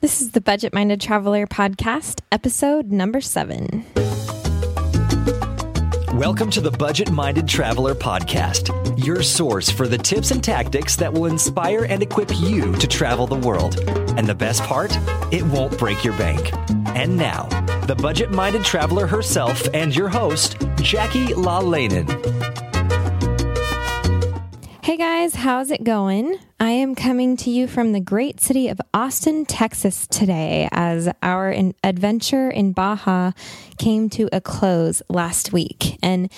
This is the Budget Minded Traveler podcast, episode number seven. Welcome to the Budget Minded Traveler Podcast, your source for the tips and tactics that will inspire and equip you to travel the world. And the best part, it won't break your bank. And now, the Budget Minded Traveler herself and your host, Jackie La Lanen. Hey guys, how's it going? I am coming to you from the great city of Austin, Texas today as our adventure in Baja came to a close last week. And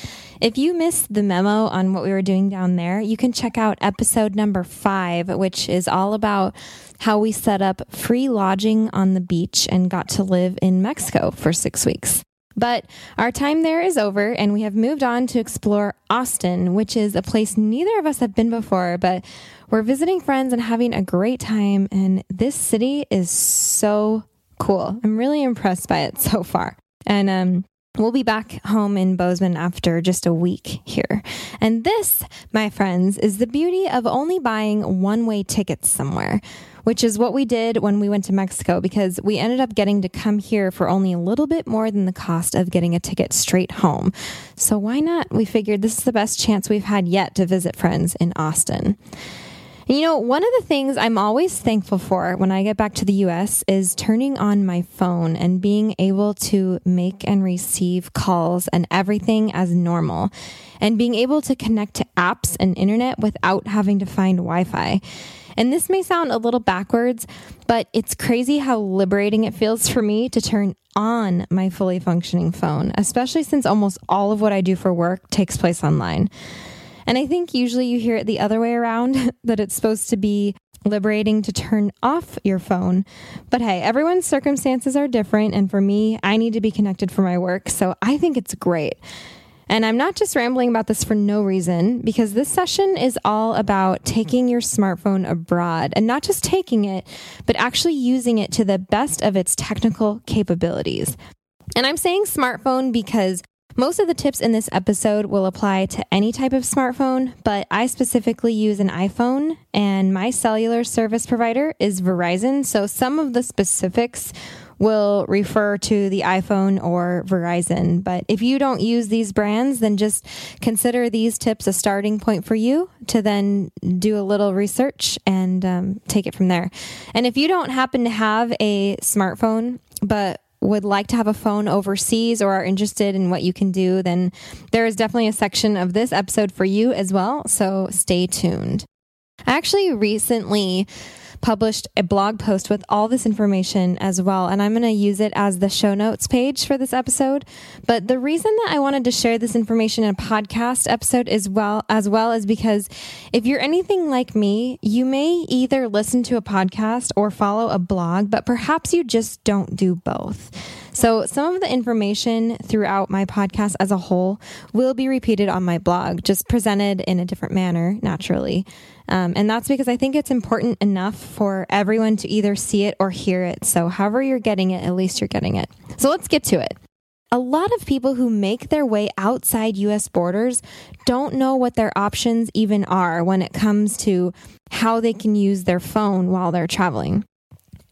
if you missed the memo on what we were doing down there, you can check out episode number five, which is all about how we set up free lodging on the beach and got to live in Mexico for six weeks. But our time there is over, and we have moved on to explore Austin, which is a place neither of us have been before, but we're visiting friends and having a great time. And this city is so cool. I'm really impressed by it so far. And um, We'll be back home in Bozeman after just a week here. And this, my friends, is the beauty of only buying one way tickets somewhere which is what we did when we went to Mexico because we ended up getting to come here for only a little bit more than the cost of getting a ticket straight home. So why not? We figured this is the best chance we've had yet to visit friends in Austin. You know, one of the things I'm always thankful for when I get back to the US is turning on my phone and being able to make and receive calls and everything as normal, and being able to connect to apps and internet without having to find Wi Fi. And this may sound a little backwards, but it's crazy how liberating it feels for me to turn on my fully functioning phone, especially since almost all of what I do for work takes place online. And I think usually you hear it the other way around that it's supposed to be liberating to turn off your phone. But hey, everyone's circumstances are different. And for me, I need to be connected for my work. So I think it's great. And I'm not just rambling about this for no reason, because this session is all about taking your smartphone abroad and not just taking it, but actually using it to the best of its technical capabilities. And I'm saying smartphone because most of the tips in this episode will apply to any type of smartphone, but I specifically use an iPhone and my cellular service provider is Verizon. So some of the specifics will refer to the iPhone or Verizon. But if you don't use these brands, then just consider these tips a starting point for you to then do a little research and um, take it from there. And if you don't happen to have a smartphone, but would like to have a phone overseas or are interested in what you can do, then there is definitely a section of this episode for you as well. So stay tuned. I actually recently published a blog post with all this information as well, and I'm going to use it as the show notes page for this episode. But the reason that I wanted to share this information in a podcast episode as well as well is because if you're anything like me, you may either listen to a podcast or follow a blog, but perhaps you just don't do both. So, some of the information throughout my podcast as a whole will be repeated on my blog, just presented in a different manner, naturally. Um, and that's because I think it's important enough for everyone to either see it or hear it. So, however you're getting it, at least you're getting it. So, let's get to it. A lot of people who make their way outside US borders don't know what their options even are when it comes to how they can use their phone while they're traveling.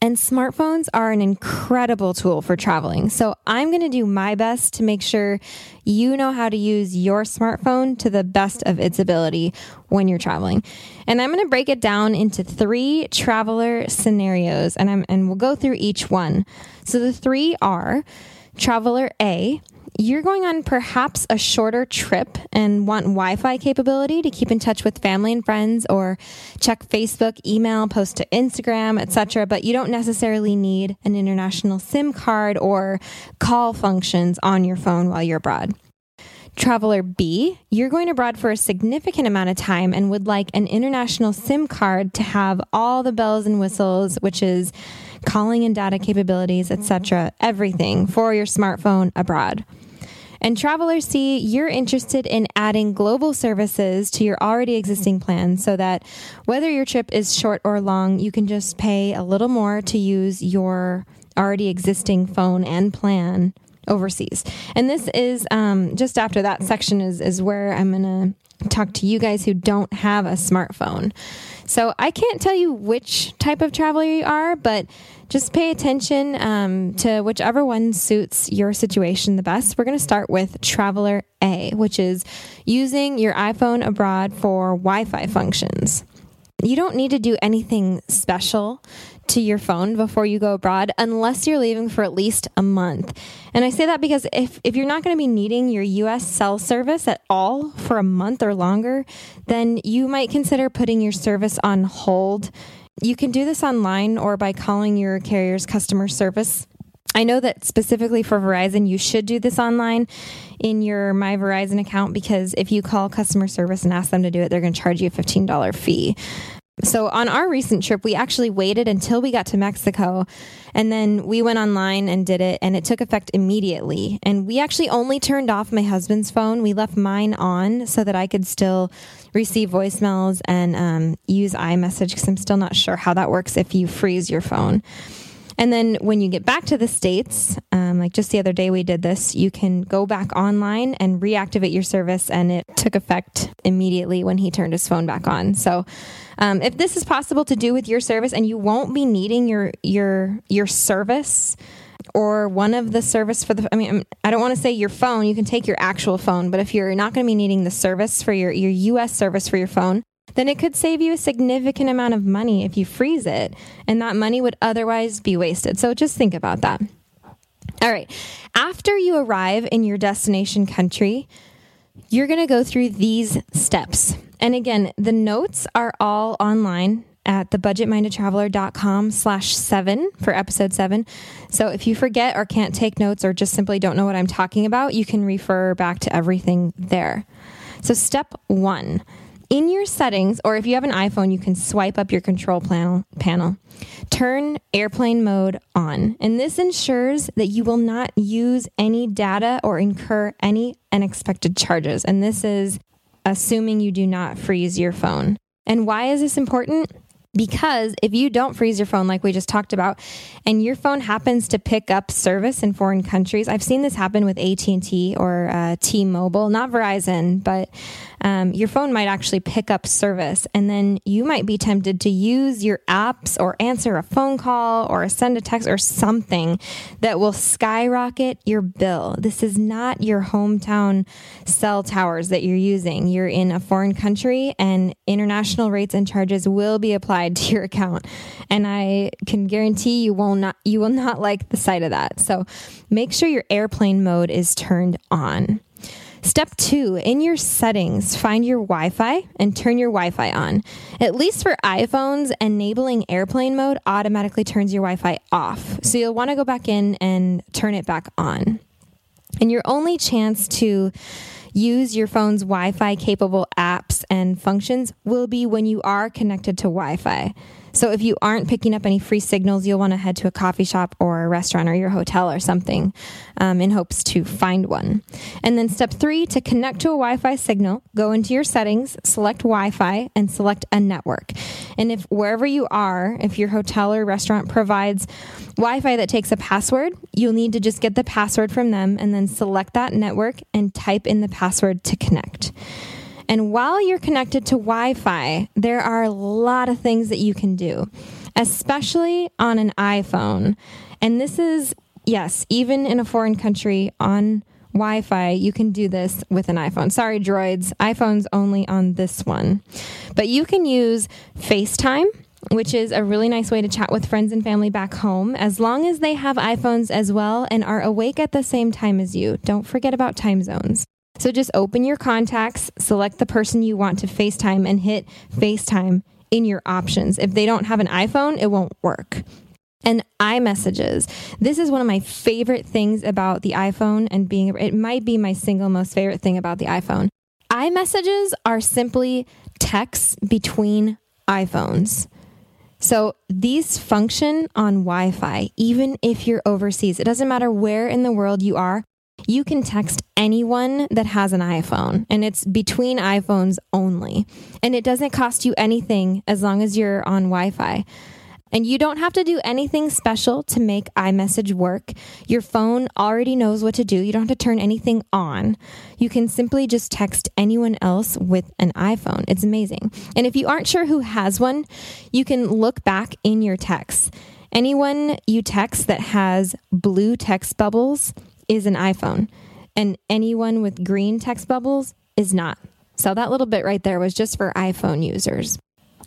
And smartphones are an incredible tool for traveling. So I'm going to do my best to make sure you know how to use your smartphone to the best of its ability when you're traveling. And I'm going to break it down into three traveler scenarios and I'm and we'll go through each one. So the three are traveler A, you're going on perhaps a shorter trip and want Wi Fi capability to keep in touch with family and friends or check Facebook, email, post to Instagram, etc., but you don't necessarily need an international SIM card or call functions on your phone while you're abroad. Traveler B, you're going abroad for a significant amount of time and would like an international SIM card to have all the bells and whistles, which is calling and data capabilities, etc., everything for your smartphone abroad. And Traveler C, you're interested in adding global services to your already existing plan so that whether your trip is short or long, you can just pay a little more to use your already existing phone and plan overseas. And this is um, just after that section is, is where I'm going to talk to you guys who don't have a smartphone. So I can't tell you which type of traveler you are, but just pay attention um, to whichever one suits your situation the best. We're going to start with Traveler A, which is using your iPhone abroad for Wi Fi functions. You don't need to do anything special to your phone before you go abroad unless you're leaving for at least a month. And I say that because if, if you're not going to be needing your US cell service at all for a month or longer, then you might consider putting your service on hold. You can do this online or by calling your carrier's customer service. I know that specifically for Verizon, you should do this online in your My Verizon account because if you call customer service and ask them to do it, they're going to charge you a $15 fee. So on our recent trip, we actually waited until we got to Mexico and then we went online and did it and it took effect immediately. And we actually only turned off my husband's phone. We left mine on so that I could still receive voicemails and um, use iMessage because I'm still not sure how that works if you freeze your phone. And then when you get back to the States, um, like just the other day we did this, you can go back online and reactivate your service. And it took effect immediately when he turned his phone back on. So um, if this is possible to do with your service and you won't be needing your, your, your service, or one of the service for the I mean I don't want to say your phone, you can take your actual phone, but if you're not going to be needing the service for your your US service for your phone, then it could save you a significant amount of money if you freeze it, and that money would otherwise be wasted. So just think about that. All right. After you arrive in your destination country, you're going to go through these steps. And again, the notes are all online at thebudgetmindedtraveler.com slash seven for episode seven. So if you forget or can't take notes or just simply don't know what I'm talking about, you can refer back to everything there. So step one, in your settings, or if you have an iPhone, you can swipe up your control panel, panel. Turn airplane mode on. And this ensures that you will not use any data or incur any unexpected charges. And this is assuming you do not freeze your phone. And why is this important? because if you don't freeze your phone like we just talked about and your phone happens to pick up service in foreign countries i've seen this happen with at&t or uh, t-mobile not verizon but um, your phone might actually pick up service and then you might be tempted to use your apps or answer a phone call or send a text or something that will skyrocket your bill this is not your hometown cell towers that you're using you're in a foreign country and international rates and charges will be applied to your account. And I can guarantee you will not you will not like the sight of that. So make sure your airplane mode is turned on. Step two, in your settings, find your Wi Fi and turn your Wi Fi on. At least for iPhones, enabling airplane mode automatically turns your Wi Fi off. So you'll want to go back in and turn it back on. And your only chance to use your phone's Wi Fi capable apps and functions will be when you are connected to Wi Fi. So if you aren't picking up any free signals, you'll want to head to a coffee shop or a restaurant or your hotel or something um, in hopes to find one. And then step three, to connect to a Wi Fi signal, go into your settings, select Wi Fi, and select a network. And if wherever you are, if your hotel or restaurant provides Wi Fi that takes a password, you'll need to just get the password from them and then select that network and type in the password to connect. And while you're connected to Wi Fi, there are a lot of things that you can do, especially on an iPhone. And this is, yes, even in a foreign country on Wi Fi, you can do this with an iPhone. Sorry, droids, iPhone's only on this one. But you can use FaceTime which is a really nice way to chat with friends and family back home, as long as they have iPhones as well and are awake at the same time as you. Don't forget about time zones. So just open your contacts, select the person you want to FaceTime, and hit FaceTime in your options. If they don't have an iPhone, it won't work. And iMessages. This is one of my favorite things about the iPhone and being, it might be my single most favorite thing about the iPhone. iMessages are simply texts between iPhones. So these function on Wi Fi, even if you're overseas. It doesn't matter where in the world you are, you can text anyone that has an iPhone, and it's between iPhones only. And it doesn't cost you anything as long as you're on Wi Fi. And you don't have to do anything special to make iMessage work. Your phone already knows what to do. You don't have to turn anything on. You can simply just text anyone else with an iPhone. It's amazing. And if you aren't sure who has one, you can look back in your texts. Anyone you text that has blue text bubbles is an iPhone, and anyone with green text bubbles is not. So that little bit right there was just for iPhone users.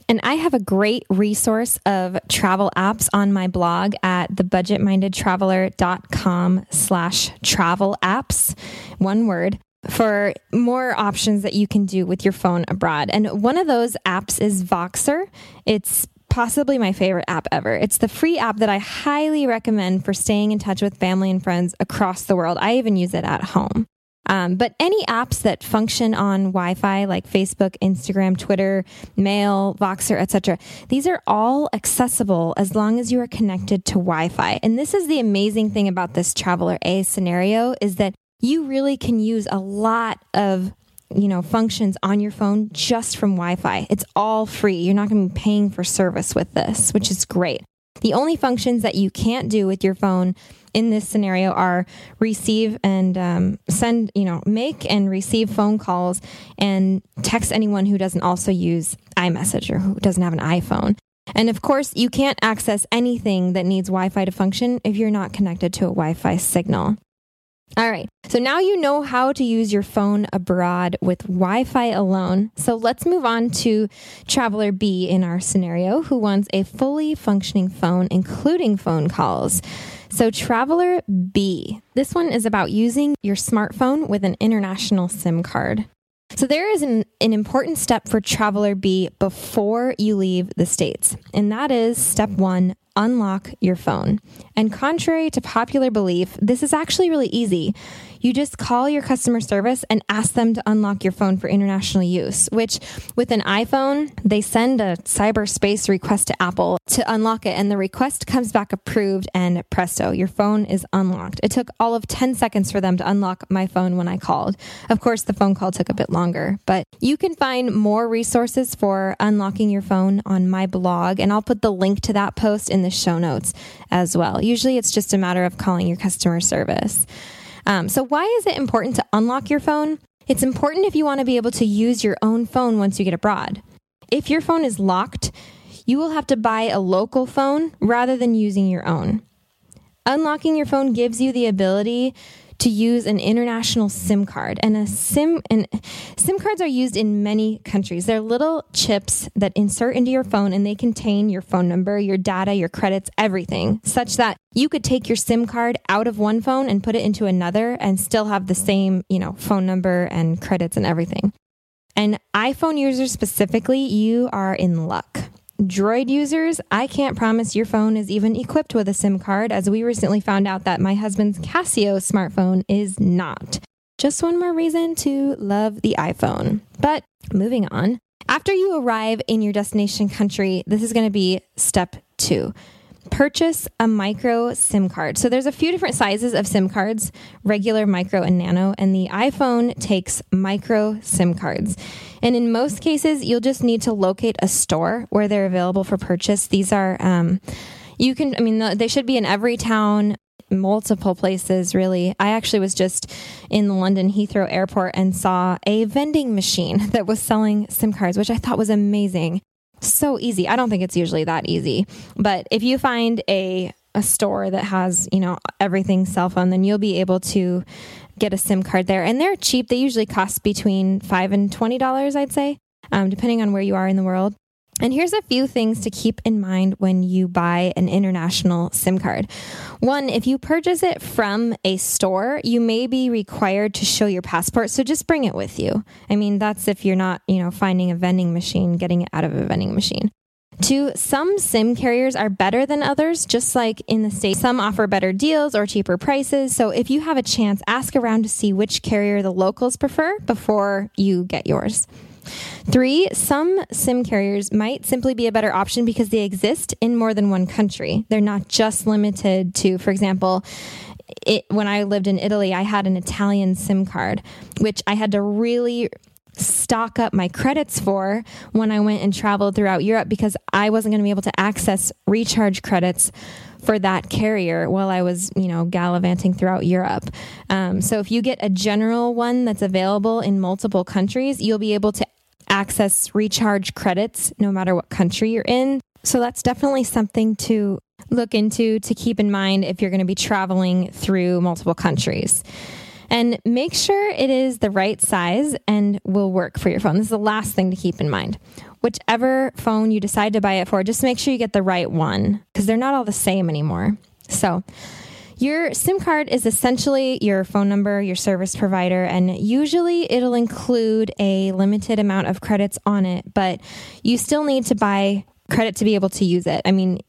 And I have a great resource of travel apps on my blog at thebudgetmindedtraveler.com slash travel apps, one word, for more options that you can do with your phone abroad. And one of those apps is Voxer. It's possibly my favorite app ever. It's the free app that I highly recommend for staying in touch with family and friends across the world. I even use it at home. Um, but any apps that function on Wi-Fi, like Facebook, Instagram, Twitter, Mail, Voxer, etc., these are all accessible as long as you are connected to Wi-Fi. And this is the amazing thing about this Traveler A scenario is that you really can use a lot of you know functions on your phone just from Wi-Fi. It's all free. You're not going to be paying for service with this, which is great. The only functions that you can't do with your phone in this scenario are receive and um, send, you know, make and receive phone calls and text anyone who doesn't also use iMessage or who doesn't have an iPhone. And of course, you can't access anything that needs Wi Fi to function if you're not connected to a Wi Fi signal. All right, so now you know how to use your phone abroad with Wi Fi alone. So let's move on to Traveler B in our scenario, who wants a fully functioning phone, including phone calls. So, Traveler B, this one is about using your smartphone with an international SIM card. So, there is an, an important step for Traveler B before you leave the States, and that is step one unlock your phone. And contrary to popular belief, this is actually really easy. You just call your customer service and ask them to unlock your phone for international use, which with an iPhone, they send a cyberspace request to Apple to unlock it, and the request comes back approved, and presto, your phone is unlocked. It took all of 10 seconds for them to unlock my phone when I called. Of course, the phone call took a bit longer, but you can find more resources for unlocking your phone on my blog, and I'll put the link to that post in the show notes as well. Usually it's just a matter of calling your customer service. Um, so, why is it important to unlock your phone? It's important if you want to be able to use your own phone once you get abroad. If your phone is locked, you will have to buy a local phone rather than using your own. Unlocking your phone gives you the ability to use an international SIM card. And a SIM and SIM cards are used in many countries. They're little chips that insert into your phone and they contain your phone number, your data, your credits, everything, such that you could take your SIM card out of one phone and put it into another and still have the same, you know, phone number and credits and everything. And iPhone users specifically, you are in luck. Droid users, I can't promise your phone is even equipped with a SIM card, as we recently found out that my husband's Casio smartphone is not. Just one more reason to love the iPhone. But moving on, after you arrive in your destination country, this is going to be step two purchase a micro SIM card. So there's a few different sizes of SIM cards, regular, micro, and nano, and the iPhone takes micro SIM cards. And in most cases, you'll just need to locate a store where they're available for purchase. These are, um, you can, I mean, they should be in every town, multiple places, really. I actually was just in the London Heathrow airport and saw a vending machine that was selling SIM cards, which I thought was amazing so easy. I don't think it's usually that easy. But if you find a a store that has, you know, everything cell phone, then you'll be able to get a SIM card there. And they're cheap. They usually cost between five and twenty dollars, I'd say, um, depending on where you are in the world. And here's a few things to keep in mind when you buy an international SIM card. One, if you purchase it from a store, you may be required to show your passport, so just bring it with you. I mean, that's if you're not, you know, finding a vending machine, getting it out of a vending machine. Two, some SIM carriers are better than others, just like in the States. Some offer better deals or cheaper prices. So if you have a chance, ask around to see which carrier the locals prefer before you get yours. Three, some SIM carriers might simply be a better option because they exist in more than one country. They're not just limited to, for example, it, when I lived in Italy, I had an Italian SIM card, which I had to really stock up my credits for when I went and traveled throughout Europe because I wasn't going to be able to access recharge credits for that carrier while I was, you know, gallivanting throughout Europe. Um, so if you get a general one that's available in multiple countries, you'll be able to access recharge credits no matter what country you're in. So that's definitely something to look into to keep in mind if you're going to be traveling through multiple countries. And make sure it is the right size and will work for your phone. This is the last thing to keep in mind. Whichever phone you decide to buy it for, just make sure you get the right one because they're not all the same anymore. So, your SIM card is essentially your phone number, your service provider, and usually it'll include a limited amount of credits on it, but you still need to buy credit to be able to use it. I mean,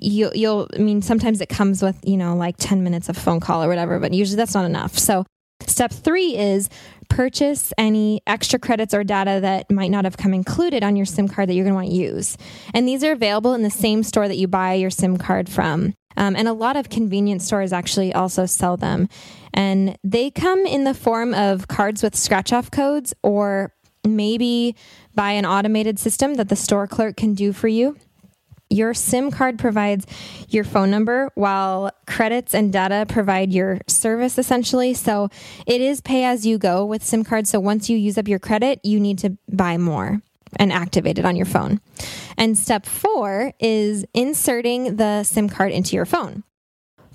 you, you'll, I mean, sometimes it comes with, you know, like 10 minutes of phone call or whatever, but usually that's not enough. So, step three is purchase any extra credits or data that might not have come included on your SIM card that you're going to want to use. And these are available in the same store that you buy your SIM card from. Um, and a lot of convenience stores actually also sell them. And they come in the form of cards with scratch off codes or maybe by an automated system that the store clerk can do for you. Your SIM card provides your phone number while credits and data provide your service essentially. So it is pay as you go with SIM cards. So once you use up your credit, you need to buy more and activate it on your phone. And step four is inserting the SIM card into your phone.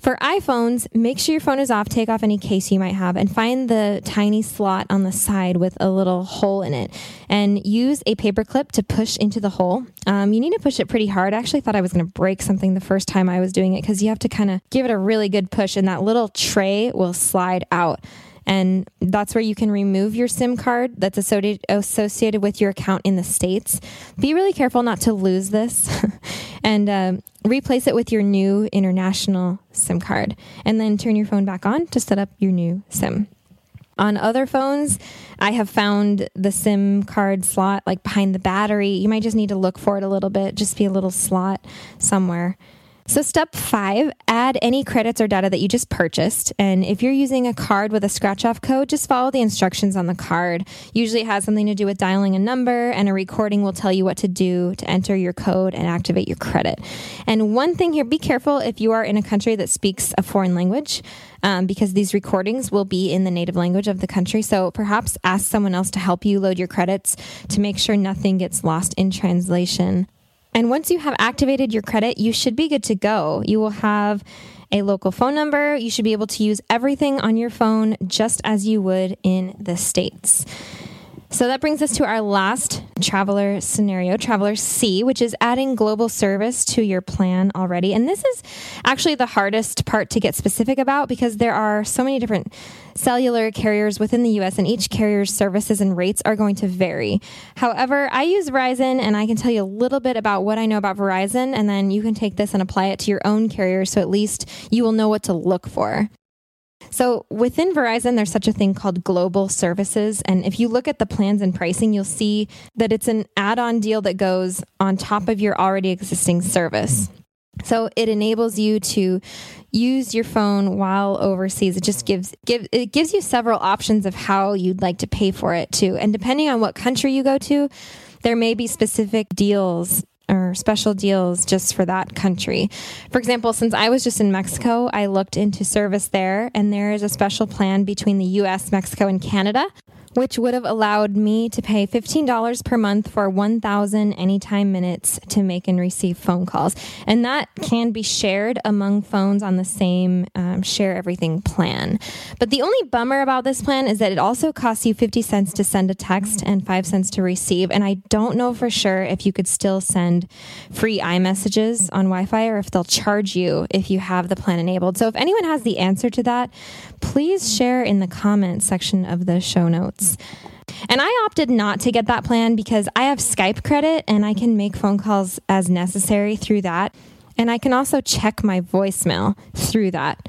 For iPhones, make sure your phone is off, take off any case you might have, and find the tiny slot on the side with a little hole in it. And use a paper clip to push into the hole. Um, you need to push it pretty hard. I actually thought I was going to break something the first time I was doing it because you have to kind of give it a really good push, and that little tray will slide out. And that's where you can remove your SIM card that's associated with your account in the States. Be really careful not to lose this and uh, replace it with your new international SIM card. And then turn your phone back on to set up your new SIM. On other phones, I have found the SIM card slot like behind the battery. You might just need to look for it a little bit, just be a little slot somewhere. So, step five, add any credits or data that you just purchased. And if you're using a card with a scratch off code, just follow the instructions on the card. Usually, it has something to do with dialing a number, and a recording will tell you what to do to enter your code and activate your credit. And one thing here be careful if you are in a country that speaks a foreign language. Um, because these recordings will be in the native language of the country. So perhaps ask someone else to help you load your credits to make sure nothing gets lost in translation. And once you have activated your credit, you should be good to go. You will have a local phone number. You should be able to use everything on your phone just as you would in the States. So that brings us to our last traveler scenario, traveler C, which is adding global service to your plan already. And this is actually the hardest part to get specific about because there are so many different cellular carriers within the US and each carrier's services and rates are going to vary. However, I use Verizon and I can tell you a little bit about what I know about Verizon and then you can take this and apply it to your own carrier so at least you will know what to look for. So within Verizon, there's such a thing called global services. And if you look at the plans and pricing, you'll see that it's an add on deal that goes on top of your already existing service. Hmm. So it enables you to use your phone while overseas. It just gives give it gives you several options of how you'd like to pay for it too. And depending on what country you go to, there may be specific deals or special deals just for that country. For example, since I was just in Mexico, I looked into service there, and there is a special plan between the US, Mexico, and Canada which would have allowed me to pay $15 per month for 1,000 anytime minutes to make and receive phone calls. And that can be shared among phones on the same um, share everything plan. But the only bummer about this plan is that it also costs you 50 cents to send a text and 5 cents to receive. And I don't know for sure if you could still send free iMessages on Wi Fi or if they'll charge you if you have the plan enabled. So if anyone has the answer to that, please share in the comments section of the show notes. And I opted not to get that plan because I have Skype credit and I can make phone calls as necessary through that. And I can also check my voicemail through that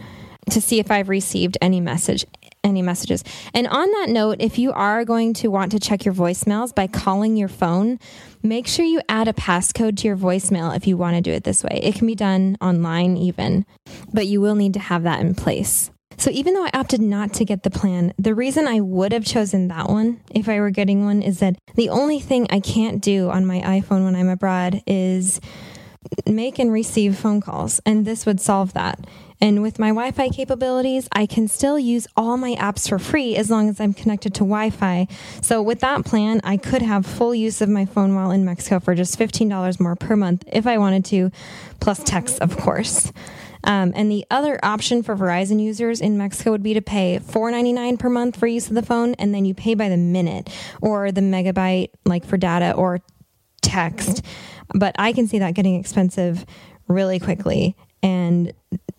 to see if I've received any message any messages. And on that note, if you are going to want to check your voicemails by calling your phone, make sure you add a passcode to your voicemail if you want to do it this way. It can be done online even, but you will need to have that in place. So even though I opted not to get the plan, the reason I would have chosen that one if I were getting one is that the only thing I can't do on my iPhone when I'm abroad is make and receive phone calls, and this would solve that. And with my Wi Fi capabilities, I can still use all my apps for free as long as I'm connected to Wi Fi. So, with that plan, I could have full use of my phone while in Mexico for just $15 more per month if I wanted to, plus texts, of course. Um, and the other option for Verizon users in Mexico would be to pay $4.99 per month for use of the phone, and then you pay by the minute or the megabyte, like for data or text. But I can see that getting expensive really quickly. And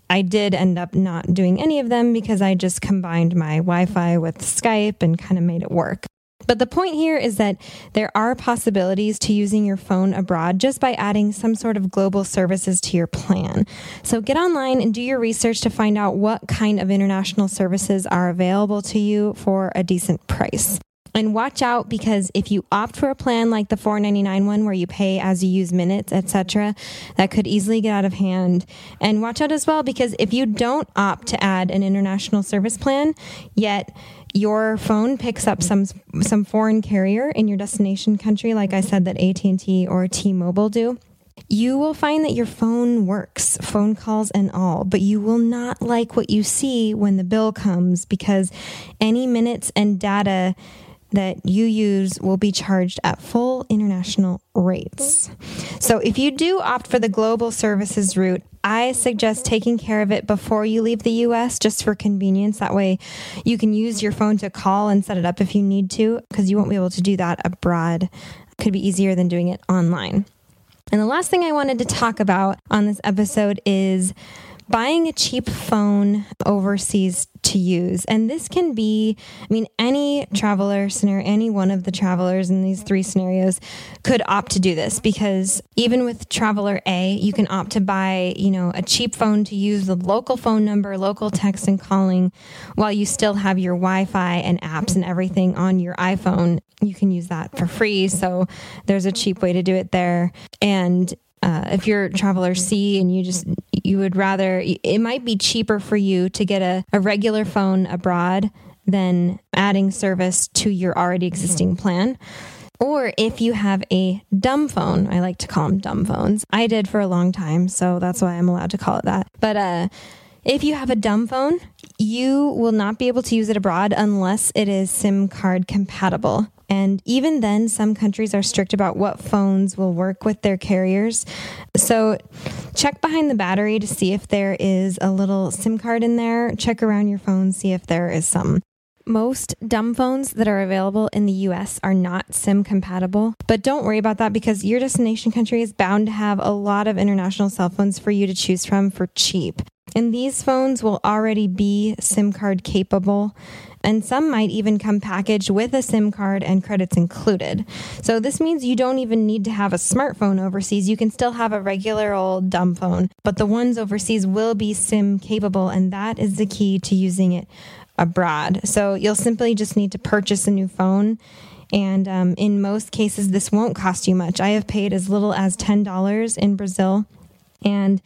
I did end up not doing any of them because I just combined my Wi Fi with Skype and kind of made it work. But the point here is that there are possibilities to using your phone abroad just by adding some sort of global services to your plan. So get online and do your research to find out what kind of international services are available to you for a decent price. And watch out because if you opt for a plan like the 499 one where you pay as you use minutes, etc., that could easily get out of hand. And watch out as well because if you don't opt to add an international service plan, yet your phone picks up some some foreign carrier in your destination country like I said that AT&T or T-Mobile do, you will find that your phone works, phone calls and all, but you will not like what you see when the bill comes because any minutes and data that you use will be charged at full international rates. So if you do opt for the global services route, I suggest taking care of it before you leave the US just for convenience. That way you can use your phone to call and set it up if you need to, because you won't be able to do that abroad. It could be easier than doing it online. And the last thing I wanted to talk about on this episode is buying a cheap phone overseas to use. And this can be, I mean, any traveler scenario, any one of the travelers in these three scenarios could opt to do this because even with traveler A, you can opt to buy, you know, a cheap phone to use the local phone number, local text and calling while you still have your Wi Fi and apps and everything on your iPhone. You can use that for free. So there's a cheap way to do it there. And uh, if you're traveler C and you just you would rather it might be cheaper for you to get a, a regular phone abroad than adding service to your already existing plan. Or if you have a dumb phone, I like to call them dumb phones. I did for a long time, so that's why I'm allowed to call it that. But uh, if you have a dumb phone, you will not be able to use it abroad unless it is SIM card compatible. And even then, some countries are strict about what phones will work with their carriers. So check behind the battery to see if there is a little SIM card in there. Check around your phone, see if there is some. Most dumb phones that are available in the US are not SIM compatible, but don't worry about that because your destination country is bound to have a lot of international cell phones for you to choose from for cheap. And these phones will already be SIM card capable and some might even come packaged with a SIM card and credits included. So this means you don't even need to have a smartphone overseas. You can still have a regular old dumb phone, but the ones overseas will be SIM capable, and that is the key to using it abroad. So you'll simply just need to purchase a new phone. And um, in most cases, this won't cost you much. I have paid as little as $10 in Brazil. And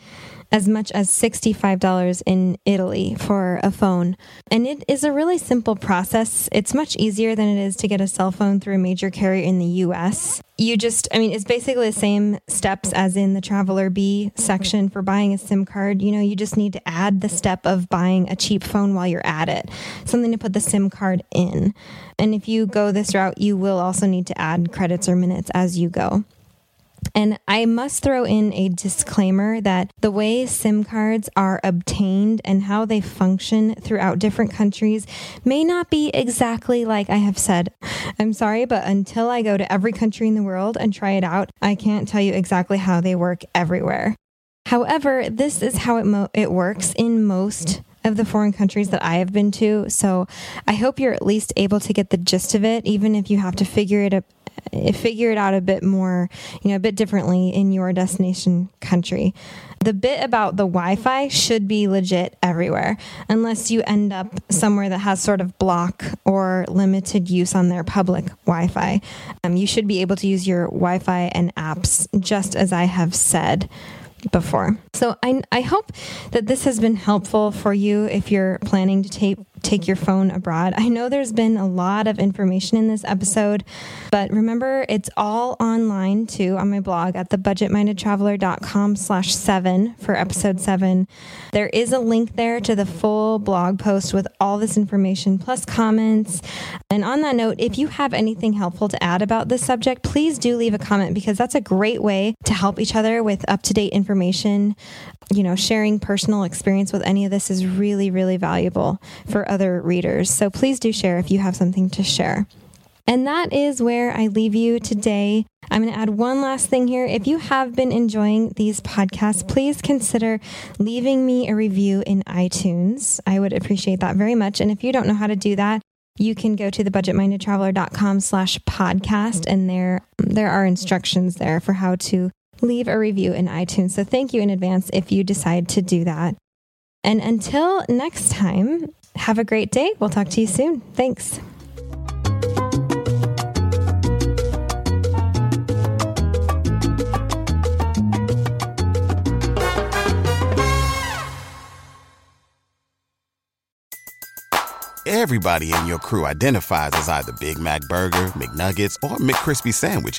as much as $65 in Italy for a phone. And it is a really simple process. It's much easier than it is to get a cell phone through a major carrier in the US. You just, I mean, it's basically the same steps as in the Traveler B section for buying a SIM card. You know, you just need to add the step of buying a cheap phone while you're at it, something to put the SIM card in. And if you go this route, you will also need to add credits or minutes as you go. And I must throw in a disclaimer that the way SIM cards are obtained and how they function throughout different countries may not be exactly like I have said. I'm sorry, but until I go to every country in the world and try it out, I can't tell you exactly how they work everywhere. However, this is how it, mo- it works in most of the foreign countries that I have been to. So I hope you're at least able to get the gist of it, even if you have to figure it up, figure it out a bit more, you know, a bit differently in your destination country. The bit about the Wi Fi should be legit everywhere, unless you end up somewhere that has sort of block or limited use on their public Wi Fi. Um, you should be able to use your Wi Fi and apps, just as I have said before. So I, I hope that this has been helpful for you if you're planning to take take your phone abroad. I know there's been a lot of information in this episode, but remember it's all online too on my blog at thebudgetmindedtraveler.com slash seven for episode seven. There is a link there to the full blog post with all this information plus comments. And on that note, if you have anything helpful to add about this subject, please do leave a comment because that's a great way to help each other with up to date information. You know, sharing personal experience with any of this is really, really valuable for other readers. So please do share if you have something to share. And that is where I leave you today. I'm going to add one last thing here. If you have been enjoying these podcasts, please consider leaving me a review in iTunes. I would appreciate that very much. And if you don't know how to do that, you can go to thebudgetmindedtraveler.com slash podcast and there there are instructions there for how to leave a review in iTunes. So thank you in advance if you decide to do that. And until next time, have a great day. We'll talk to you soon. Thanks. Everybody in your crew identifies as either Big Mac Burger, McNuggets, or McCrispy Sandwich,